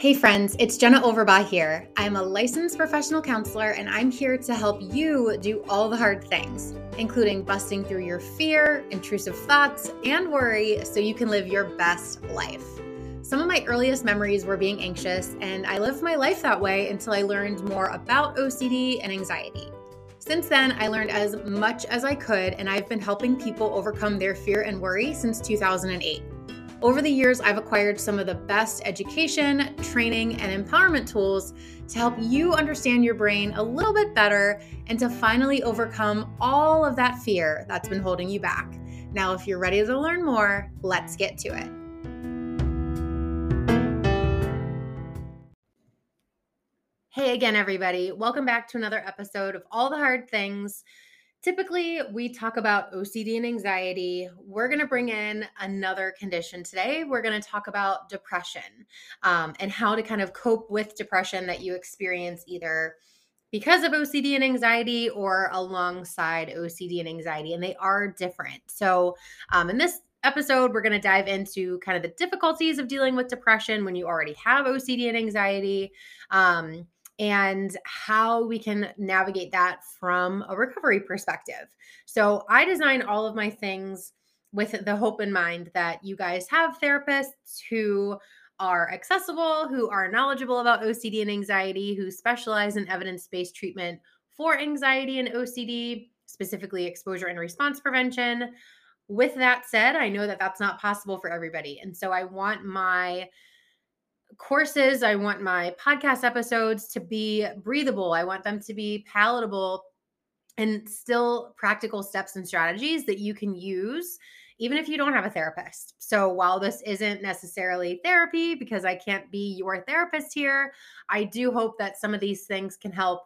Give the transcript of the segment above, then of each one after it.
Hey friends, it's Jenna Overbaugh here. I'm a licensed professional counselor and I'm here to help you do all the hard things, including busting through your fear, intrusive thoughts, and worry so you can live your best life. Some of my earliest memories were being anxious, and I lived my life that way until I learned more about OCD and anxiety. Since then, I learned as much as I could, and I've been helping people overcome their fear and worry since 2008. Over the years, I've acquired some of the best education, training, and empowerment tools to help you understand your brain a little bit better and to finally overcome all of that fear that's been holding you back. Now, if you're ready to learn more, let's get to it. Hey again, everybody. Welcome back to another episode of All the Hard Things. Typically, we talk about OCD and anxiety. We're going to bring in another condition today. We're going to talk about depression um, and how to kind of cope with depression that you experience either because of OCD and anxiety or alongside OCD and anxiety. And they are different. So, um, in this episode, we're going to dive into kind of the difficulties of dealing with depression when you already have OCD and anxiety. Um, and how we can navigate that from a recovery perspective. So, I design all of my things with the hope in mind that you guys have therapists who are accessible, who are knowledgeable about OCD and anxiety, who specialize in evidence based treatment for anxiety and OCD, specifically exposure and response prevention. With that said, I know that that's not possible for everybody. And so I want my courses, I want my podcast episodes to be breathable. I want them to be palatable and still practical steps and strategies that you can use even if you don't have a therapist. So while this isn't necessarily therapy because I can't be your therapist here, I do hope that some of these things can help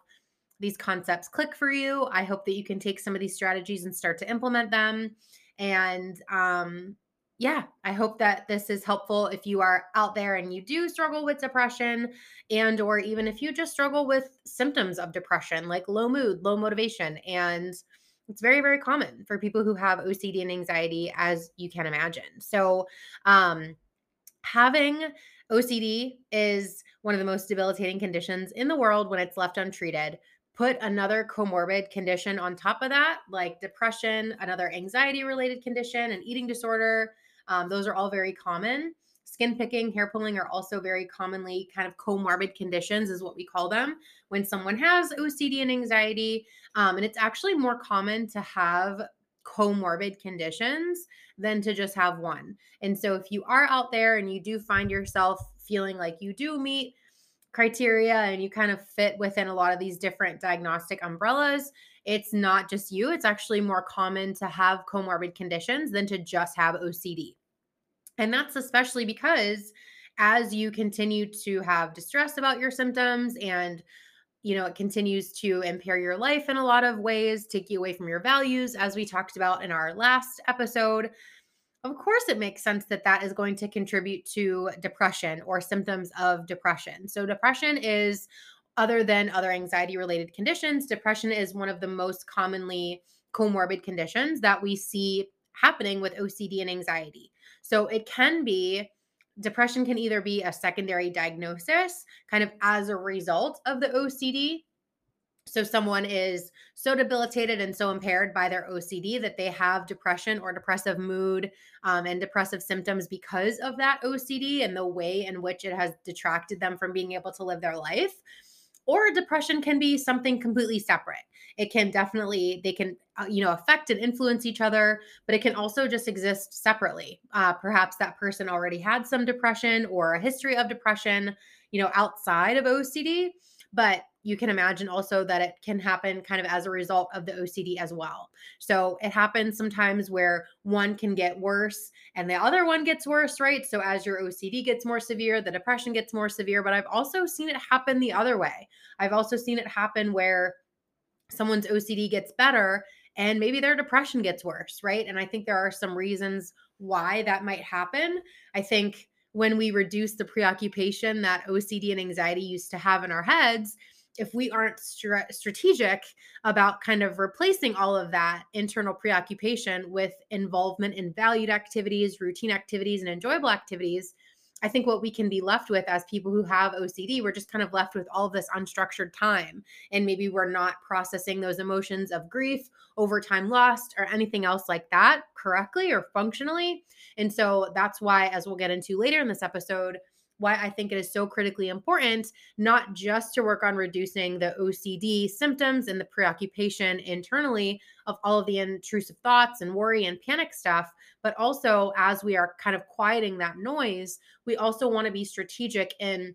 these concepts click for you. I hope that you can take some of these strategies and start to implement them. And um, yeah, I hope that this is helpful if you are out there and you do struggle with depression and or even if you just struggle with symptoms of depression like low mood, low motivation and it's very very common for people who have OCD and anxiety as you can imagine. So, um having OCD is one of the most debilitating conditions in the world when it's left untreated. Put another comorbid condition on top of that, like depression, another anxiety related condition, an eating disorder, um, those are all very common. Skin picking, hair pulling are also very commonly kind of comorbid conditions, is what we call them when someone has OCD and anxiety. Um, and it's actually more common to have comorbid conditions than to just have one. And so if you are out there and you do find yourself feeling like you do meet criteria and you kind of fit within a lot of these different diagnostic umbrellas, it's not just you. It's actually more common to have comorbid conditions than to just have OCD. And that's especially because as you continue to have distress about your symptoms and you know, it continues to impair your life in a lot of ways, take you away from your values, as we talked about in our last episode. Of course, it makes sense that that is going to contribute to depression or symptoms of depression. So, depression is other than other anxiety related conditions, depression is one of the most commonly comorbid conditions that we see happening with OCD and anxiety. So it can be depression can either be a secondary diagnosis kind of as a result of the OCD. So someone is so debilitated and so impaired by their OCD that they have depression or depressive mood um, and depressive symptoms because of that OCD and the way in which it has detracted them from being able to live their life. Or depression can be something completely separate. It can definitely they can uh, you know affect and influence each other but it can also just exist separately. Uh, perhaps that person already had some depression or a history of depression you know outside of ocd but you can imagine also that it can happen kind of as a result of the OCD as well. So it happens sometimes where one can get worse and the other one gets worse, right? So as your OCD gets more severe, the depression gets more severe. But I've also seen it happen the other way. I've also seen it happen where someone's OCD gets better and maybe their depression gets worse, right? And I think there are some reasons why that might happen. I think when we reduce the preoccupation that OCD and anxiety used to have in our heads, if we aren't strategic about kind of replacing all of that internal preoccupation with involvement in valued activities, routine activities, and enjoyable activities, I think what we can be left with as people who have OCD, we're just kind of left with all this unstructured time. And maybe we're not processing those emotions of grief, overtime lost, or anything else like that correctly or functionally. And so that's why, as we'll get into later in this episode, why I think it is so critically important not just to work on reducing the OCD symptoms and the preoccupation internally of all of the intrusive thoughts and worry and panic stuff, but also as we are kind of quieting that noise, we also want to be strategic in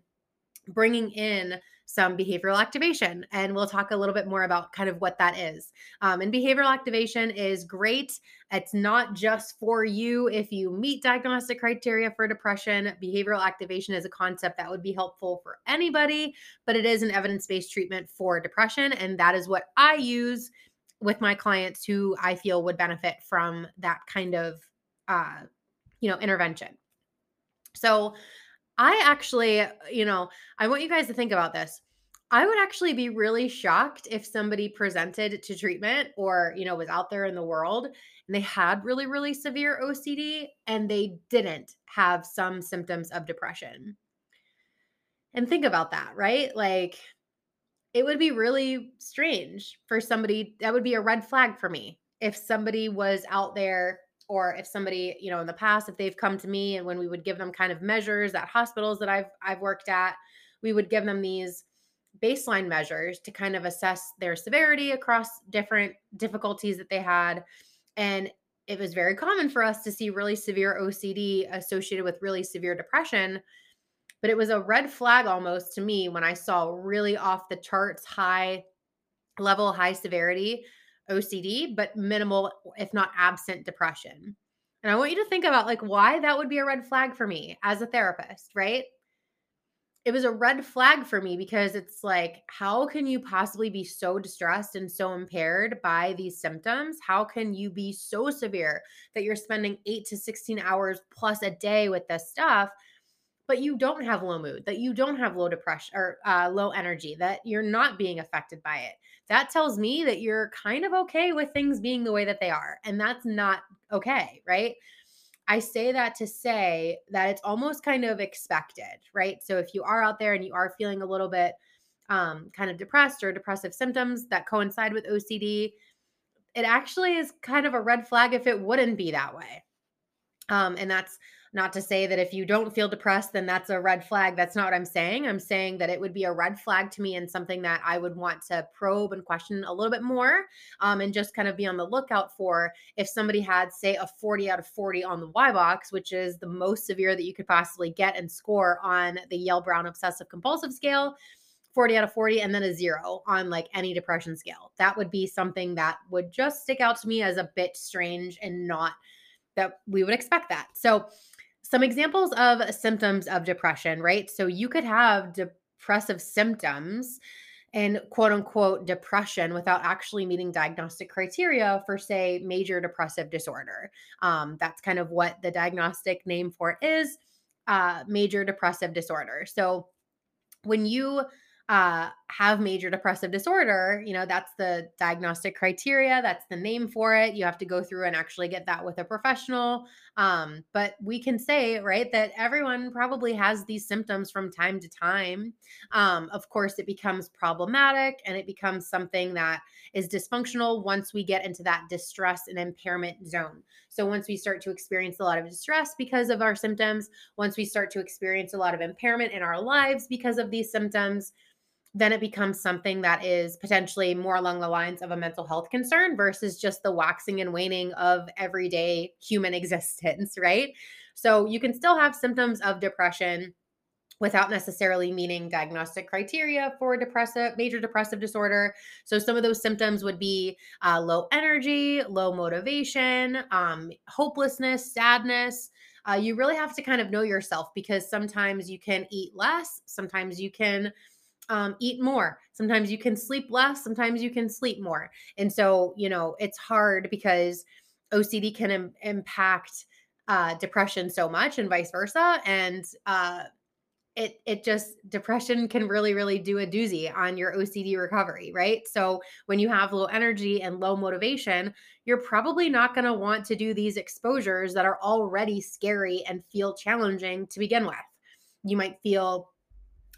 bringing in some behavioral activation. And we'll talk a little bit more about kind of what that is. Um, and behavioral activation is great. It's not just for you if you meet diagnostic criteria for depression. Behavioral activation is a concept that would be helpful for anybody, but it is an evidence based treatment for depression. And that is what I use with my clients who I feel would benefit from that kind of, uh, you know, intervention. So, I actually, you know, I want you guys to think about this. I would actually be really shocked if somebody presented to treatment or, you know, was out there in the world and they had really, really severe OCD and they didn't have some symptoms of depression. And think about that, right? Like, it would be really strange for somebody, that would be a red flag for me if somebody was out there or if somebody you know in the past if they've come to me and when we would give them kind of measures at hospitals that I've I've worked at we would give them these baseline measures to kind of assess their severity across different difficulties that they had. And it was very common for us to see really severe OCD associated with really severe depression but it was a red flag almost to me when I saw really off the charts high level high severity OCD, but minimal, if not absent, depression. And I want you to think about like why that would be a red flag for me as a therapist, right? It was a red flag for me because it's like, how can you possibly be so distressed and so impaired by these symptoms? How can you be so severe that you're spending eight to 16 hours plus a day with this stuff? But you don't have low mood, that you don't have low depression or uh, low energy, that you're not being affected by it. That tells me that you're kind of okay with things being the way that they are. And that's not okay, right? I say that to say that it's almost kind of expected, right? So if you are out there and you are feeling a little bit um, kind of depressed or depressive symptoms that coincide with OCD, it actually is kind of a red flag if it wouldn't be that way. Um, and that's not to say that if you don't feel depressed, then that's a red flag. That's not what I'm saying. I'm saying that it would be a red flag to me and something that I would want to probe and question a little bit more um, and just kind of be on the lookout for if somebody had, say, a 40 out of 40 on the Y-BOCS, which is the most severe that you could possibly get and score on the Yale Brown Obsessive Compulsive Scale. 40 out of 40 and then a zero on like any depression scale. That would be something that would just stick out to me as a bit strange and not that we would expect that. So, some examples of symptoms of depression, right? So you could have depressive symptoms and quote unquote depression without actually meeting diagnostic criteria for, say, major depressive disorder. Um, that's kind of what the diagnostic name for it is uh, major depressive disorder. So when you uh, have major depressive disorder, you know, that's the diagnostic criteria, that's the name for it. You have to go through and actually get that with a professional. Um, but we can say, right, that everyone probably has these symptoms from time to time. Um, of course, it becomes problematic and it becomes something that is dysfunctional once we get into that distress and impairment zone. So, once we start to experience a lot of distress because of our symptoms, once we start to experience a lot of impairment in our lives because of these symptoms, then it becomes something that is potentially more along the lines of a mental health concern versus just the waxing and waning of everyday human existence, right? So you can still have symptoms of depression without necessarily meeting diagnostic criteria for depressive major depressive disorder so some of those symptoms would be uh, low energy low motivation um, hopelessness sadness uh, you really have to kind of know yourself because sometimes you can eat less sometimes you can um, eat more. Sometimes you can sleep less. Sometimes you can sleep more. And so, you know, it's hard because OCD can Im- impact uh, depression so much and vice versa. And uh, it it just depression can really really do a doozy on your OCD recovery, right? So when you have low energy and low motivation, you're probably not going to want to do these exposures that are already scary and feel challenging to begin with. You might feel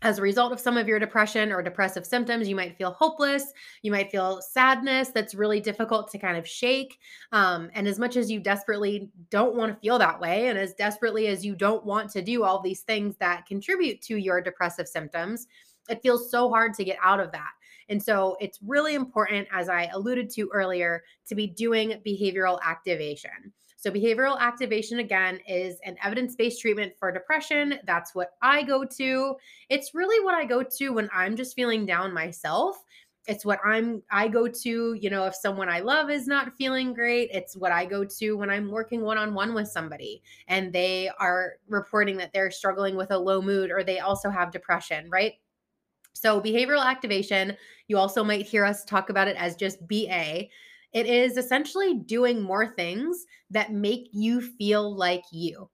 as a result of some of your depression or depressive symptoms, you might feel hopeless. You might feel sadness that's really difficult to kind of shake. Um, and as much as you desperately don't want to feel that way, and as desperately as you don't want to do all these things that contribute to your depressive symptoms, it feels so hard to get out of that. And so it's really important, as I alluded to earlier, to be doing behavioral activation. So, behavioral activation again is an evidence based treatment for depression. That's what I go to. It's really what I go to when I'm just feeling down myself. It's what I'm I go to, you know, if someone I love is not feeling great, it's what I go to when I'm working one-on-one with somebody and they are reporting that they're struggling with a low mood or they also have depression, right? So, behavioral activation, you also might hear us talk about it as just BA. It is essentially doing more things that make you feel like you.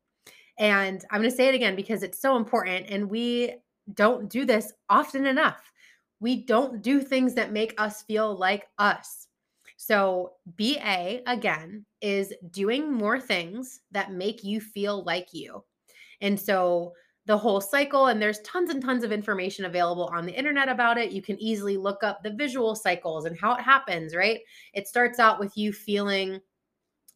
And I'm going to say it again because it's so important. And we don't do this often enough. We don't do things that make us feel like us. So, BA again is doing more things that make you feel like you. And so, the whole cycle and there's tons and tons of information available on the internet about it. You can easily look up the visual cycles and how it happens right? It starts out with you feeling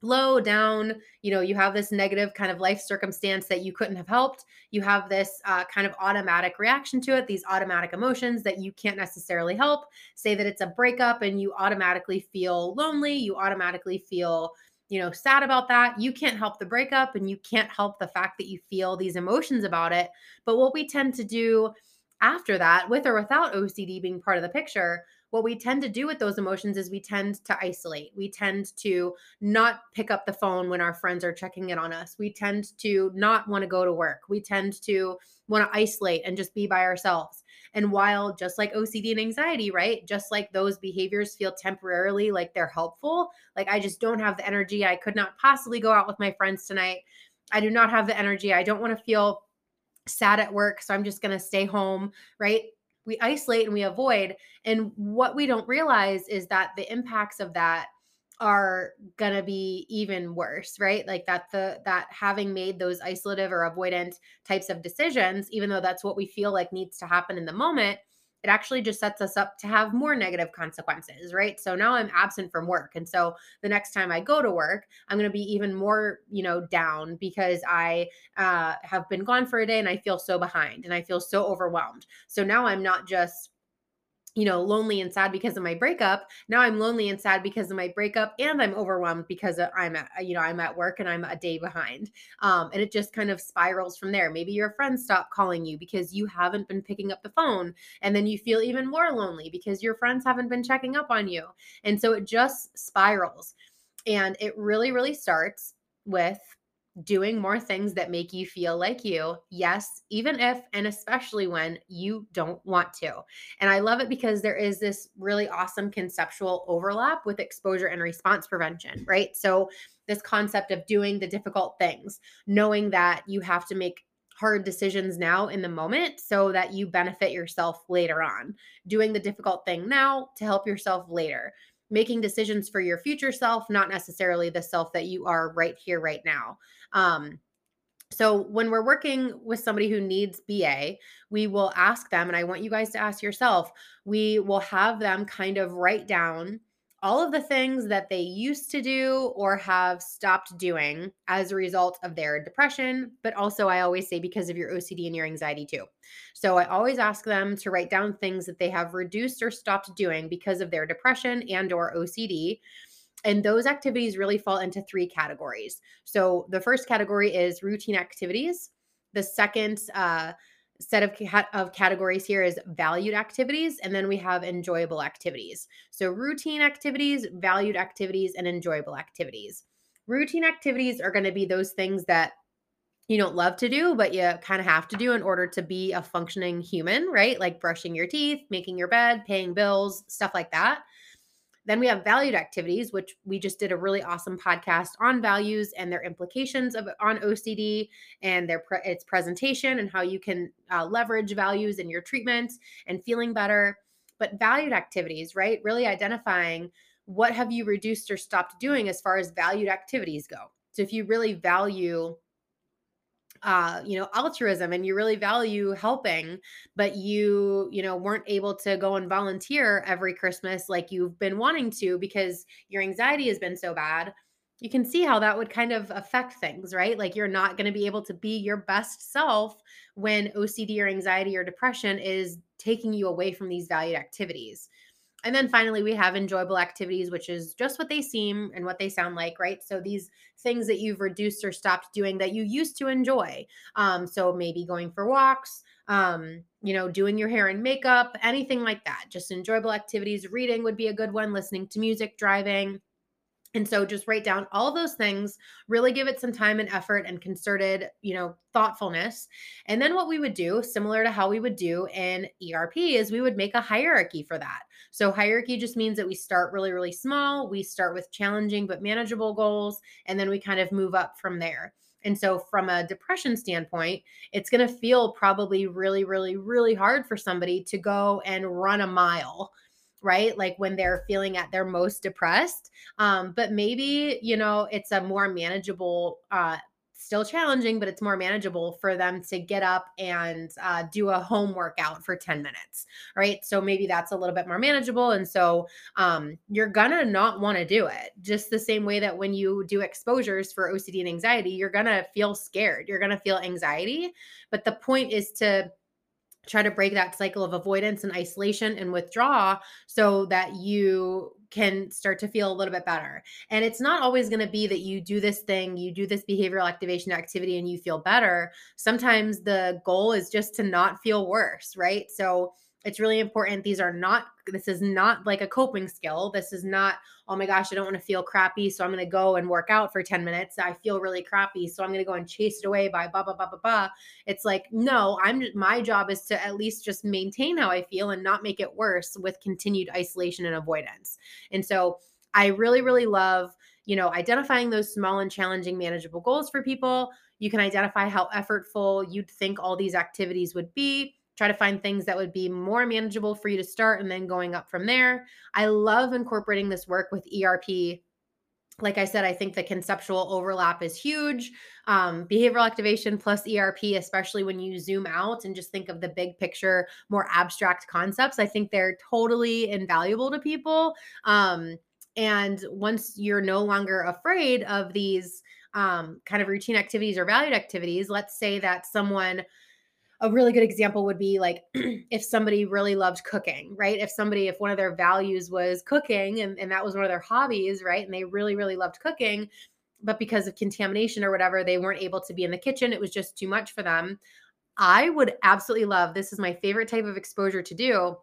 low down you know you have this negative kind of life circumstance that you couldn't have helped. You have this uh, kind of automatic reaction to it these automatic emotions that you can't necessarily help. Say that it's a breakup and you automatically feel lonely you automatically feel you know, sad about that. You can't help the breakup and you can't help the fact that you feel these emotions about it. But what we tend to do after that, with or without OCD being part of the picture, what we tend to do with those emotions is we tend to isolate. We tend to not pick up the phone when our friends are checking in on us. We tend to not want to go to work. We tend to want to isolate and just be by ourselves. And while just like OCD and anxiety, right? Just like those behaviors feel temporarily like they're helpful, like I just don't have the energy. I could not possibly go out with my friends tonight. I do not have the energy. I don't want to feel sad at work. So I'm just going to stay home, right? We isolate and we avoid. And what we don't realize is that the impacts of that are going to be even worse right? Like that the that having made those isolative or avoidant types of decisions even though that's what we feel like needs to happen in the moment it actually just sets us up to have more negative consequences right? So now i'm absent from work and so the next time i go to work i'm going to be even more you know down because i uh, have been gone for a day and i feel so behind and i feel so overwhelmed. So now i'm not just you know, lonely and sad because of my breakup. Now I'm lonely and sad because of my breakup, and I'm overwhelmed because I'm at, you know, I'm at work and I'm a day behind. Um, and it just kind of spirals from there. Maybe your friends stop calling you because you haven't been picking up the phone, and then you feel even more lonely because your friends haven't been checking up on you. And so it just spirals. And it really, really starts with doing more things that make you feel like you. Yes, even if and especially when you don't want to. And I love it because there is this really awesome conceptual overlap with exposure and response prevention, right? So, this concept of doing the difficult things, knowing that you have to make hard decisions now in the moment so that you benefit yourself later on. Doing the difficult thing now to help yourself later making decisions for your future self, not necessarily the self that you are right here, right now. Um, so when we're working with somebody who needs BA, we will ask them, and I want you guys to ask yourself, we will have them kind of write down all of the things that they used to do or have stopped doing as a result of their depression but also i always say because of your ocd and your anxiety too. So i always ask them to write down things that they have reduced or stopped doing because of their depression and or ocd and those activities really fall into three categories so the first category is routine activities the second uh, set of, of categories here is valued activities, and then we have enjoyable activities. So, routine activities, valued activities, and enjoyable activities. Routine activities are going to be those things that you don't love to do, but you kind of have to do in order to be a functioning human, right? Like brushing your teeth, making your bed, paying bills, stuff like that. Then we have valued activities, which we just did a really awesome podcast on values and their implications of on OCD and their pre- its presentation and how you can uh, leverage values in your treatment and feeling better. But valued activities, right? Really identifying what have you reduced or stopped doing as far as valued activities go. So if you really value uh, you know, altruism and you really value helping, but you, you know, weren't able to go and volunteer every Christmas like you've been wanting to because your anxiety has been so bad, you can see how that would kind of affect things, right? Like you're not going to be able to be your best self when OCD or anxiety or depression is taking you away from these valued activities. And then finally, we have enjoyable activities, which is just what they seem and what they sound like, right? So these things that you've reduced or stopped doing that you used to enjoy. Um, so maybe going for walks, um, you know, doing your hair and makeup, anything like that. Just enjoyable activities. Reading would be a good one, listening to music, driving, and so just write down all those things, really give it some time and effort and concerted, you know, thoughtfulness. And then what we would do, similar to how we would do in ERP, is we would make a hierarchy for that. So hierarchy just means that we start really, really small. We start with challenging but manageable goals, and then we kind of move up from there. And so, from a depression standpoint, it's going to feel probably really, really, really hard for somebody to go and run a mile right? Like when they're feeling at their most depressed. Um, but maybe, you know, it's a more manageable, uh, still challenging, but it's more manageable for them to get up and uh, do a home workout for 10 minutes, right? So maybe that's a little bit more manageable. And so um, you're gonna not wanna do it. Just the same way that when you do exposures for OCD and anxiety, you're gonna feel scared, you're gonna feel anxiety. But the point is to try to break that cycle of avoidance and isolation and withdraw so that you can start to feel a little bit better. And it's not always going to be that you do this thing, you do this behavioral activation activity and you feel better. Sometimes the goal is just to not feel worse, right? So it's really important. These are not, this is not like a coping skill. This is not, oh my gosh, I don't want to feel crappy. So I'm going to go and work out for 10 minutes. I feel really crappy. So I'm going to go and chase it away by blah, blah, blah, blah, blah. It's like, no, I'm, my job is to at least just maintain how I feel and not make it worse with continued isolation and avoidance. And so I really, really love, you know, identifying those small and challenging manageable goals for people. You can identify how effortful you'd think all these activities would be try to find things that would be more manageable for you to start and then going up from there. I love incorporating this work with ERP. Like I said, I think the conceptual overlap is huge. Um, behavioral activation plus ERP, especially when you zoom out and just think of the big picture, more abstract concepts, I think they're totally invaluable to people. Um, and once you're no longer afraid of these um, kind of routine activities or valued activities, let's say that someone a really good example would be like if somebody really loved cooking, right? If somebody, if one of their values was cooking and, and that was one of their hobbies, right? And they really, really loved cooking, but because of contamination or whatever, they weren't able to be in the kitchen. It was just too much for them. I would absolutely love this is my favorite type of exposure to do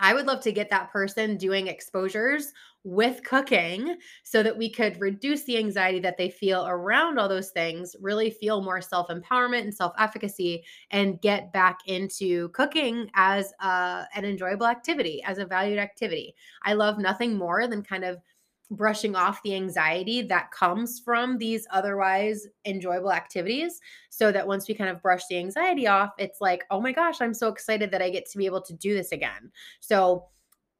I would love to get that person doing exposures with cooking so that we could reduce the anxiety that they feel around all those things, really feel more self empowerment and self efficacy, and get back into cooking as a, an enjoyable activity, as a valued activity. I love nothing more than kind of brushing off the anxiety that comes from these otherwise enjoyable activities so that once we kind of brush the anxiety off it's like oh my gosh i'm so excited that i get to be able to do this again. So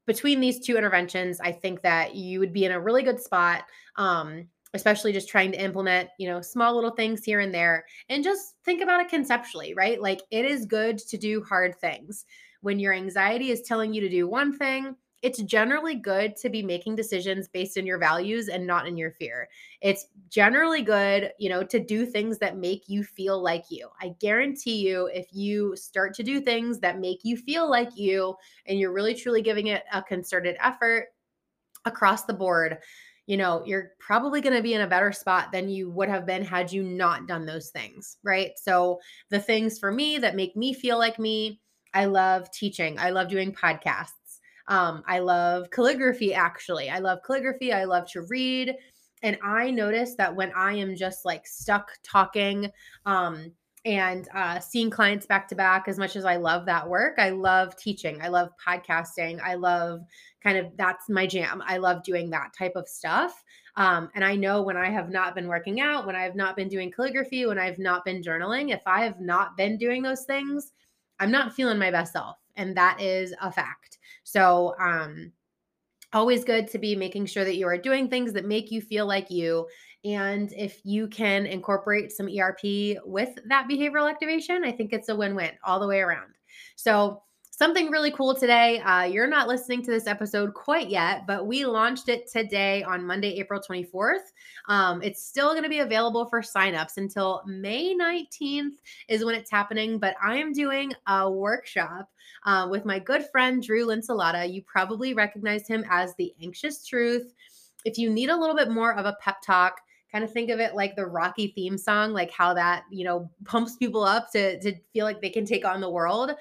between these two interventions i think that you would be in a really good spot um, especially just trying to implement you know small little things here and there and just think about it conceptually right? Like it is good to do hard things. When your anxiety is telling you to do one thing it's generally good to be making decisions based in your values and not in your fear. It's generally good, you know, to do things that make you feel like you. I guarantee you, if you start to do things that make you feel like you and you're really truly giving it a concerted effort across the board, you know, you're probably going to be in a better spot than you would have been had you not done those things, right? So, the things for me that make me feel like me, I love teaching. I love doing podcasts. Um, I love calligraphy, actually. I love calligraphy. I love to read. And I notice that when I am just like stuck talking, um, and uh, seeing clients back to back as much as i love that work i love teaching i love podcasting i love kind of that's my jam i love doing that type of stuff um, and i know when i have not been working out when i have not been doing calligraphy when i've not been journaling if i have not been doing those things i'm not feeling my best self and that is a fact. So, um, always good to be making sure that you are doing things that make you feel like you And if you can incorporate some ERP with that behavioral activation, I think it's a win win all the way around. So, something really cool today. Uh, you're not listening to this episode quite yet, but we launched it today on Monday, April 24th. Um, it's still going to be available for signups until May 19th, is when it's happening. But I am doing a workshop uh, with my good friend Drew Linsalata. You probably recognize him as the Anxious Truth. If you need a little bit more of a pep talk, kind of think of it like the Rocky theme song, like how that, you know, pumps people up to, to feel like they can take on the world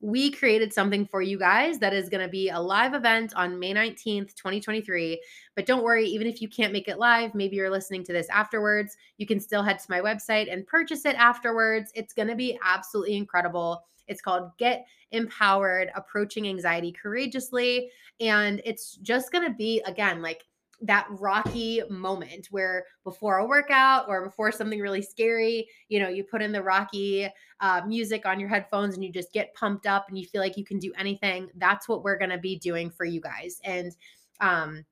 we created something for you guys that is going to be a live event on May 19th, 2023. But don't worry, even if you can't make it live, maybe you're listening to this afterwards, you can still head to my website and purchase it afterwards. It's going to be absolutely incredible. It's called Get Empowered Approaching Anxiety Courageously. And it's just going to be, again, like that rocky moment where before a workout or before something really scary, you know, you put in the rocky uh, music on your headphones and you just get pumped up and you feel like you can do anything. That's what we're going to be doing for you guys. And, um,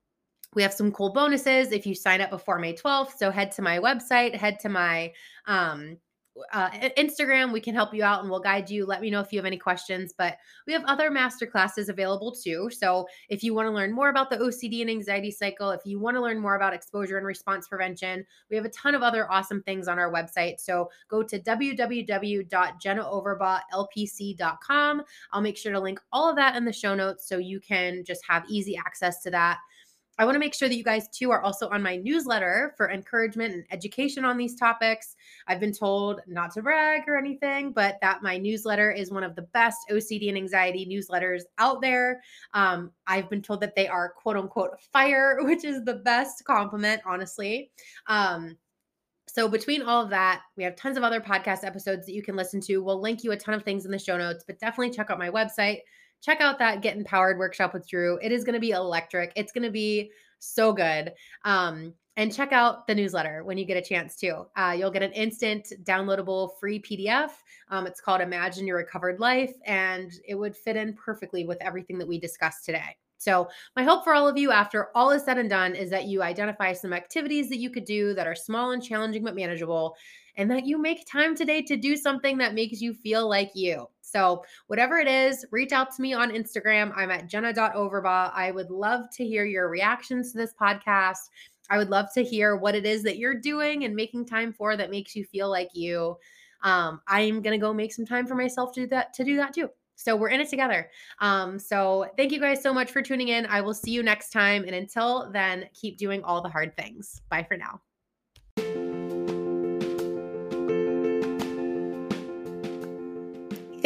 we have some cool bonuses if you sign up before May 12th. So head to my website, head to my um, uh, Instagram. We can help you out and we'll guide you. Let me know if you have any questions. But we have other master classes available too. So if you want to learn more about the OCD and anxiety cycle, if you want to learn more about exposure and response prevention, we have a ton of other awesome things on our website. So go to www.jennaoverbaughLPC.com. I'll make sure to link all of that in the show notes so you can just have easy access to that. I want to make sure that you guys too are also on my newsletter for encouragement and education on these topics. I've been told not to brag or anything, but that my newsletter is one of the best OCD and anxiety newsletters out there. Um, I've been told that they are quote unquote fire, which is the best compliment, honestly. Um, so, between all of that, we have tons of other podcast episodes that you can listen to. We'll link you a ton of things in the show notes, but definitely check out my website, check out that Get Empowered workshop with Drew. It is going to be electric. It's going to be so good. Um, and check out the newsletter when you get a chance to. Uh, you'll get an instant downloadable free PDF. Um, it's called Imagine Your Recovered Life, and it would fit in perfectly with everything that we discussed today. So, my hope for all of you after all is said and done is that you identify some activities that you could do that are small and challenging but manageable, and that you make time today to do something that makes you feel like you. So, whatever it is, reach out to me on Instagram. I'm at jenna.overbaugh. I would love to hear your reactions to this podcast. I would love to hear what it is that you're doing and making time for that makes you feel like you. Um, I'm gonna go make some time for myself to do that to do that too. So we're in it together. Um, so thank you guys so much for tuning in. I will see you next time. And until then, keep doing all the hard things. Bye for now.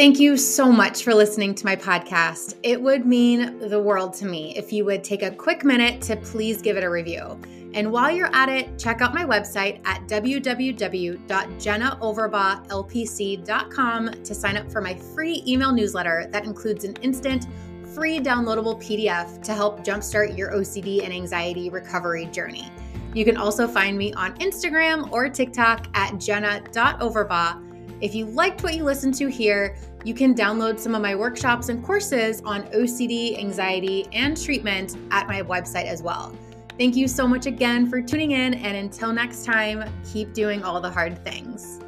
Thank you so much for listening to my podcast. It would mean the world to me if you would take a quick minute to please give it a review. And while you're at it, check out my website at www.jennaoverbaughLPC.com to sign up for my free email newsletter that includes an instant, free downloadable PDF to help jumpstart your OCD and anxiety recovery journey. You can also find me on Instagram or TikTok at jenna.overbaugh. If you liked what you listened to here, you can download some of my workshops and courses on OCD, anxiety, and treatment at my website as well. Thank you so much again for tuning in, and until next time, keep doing all the hard things.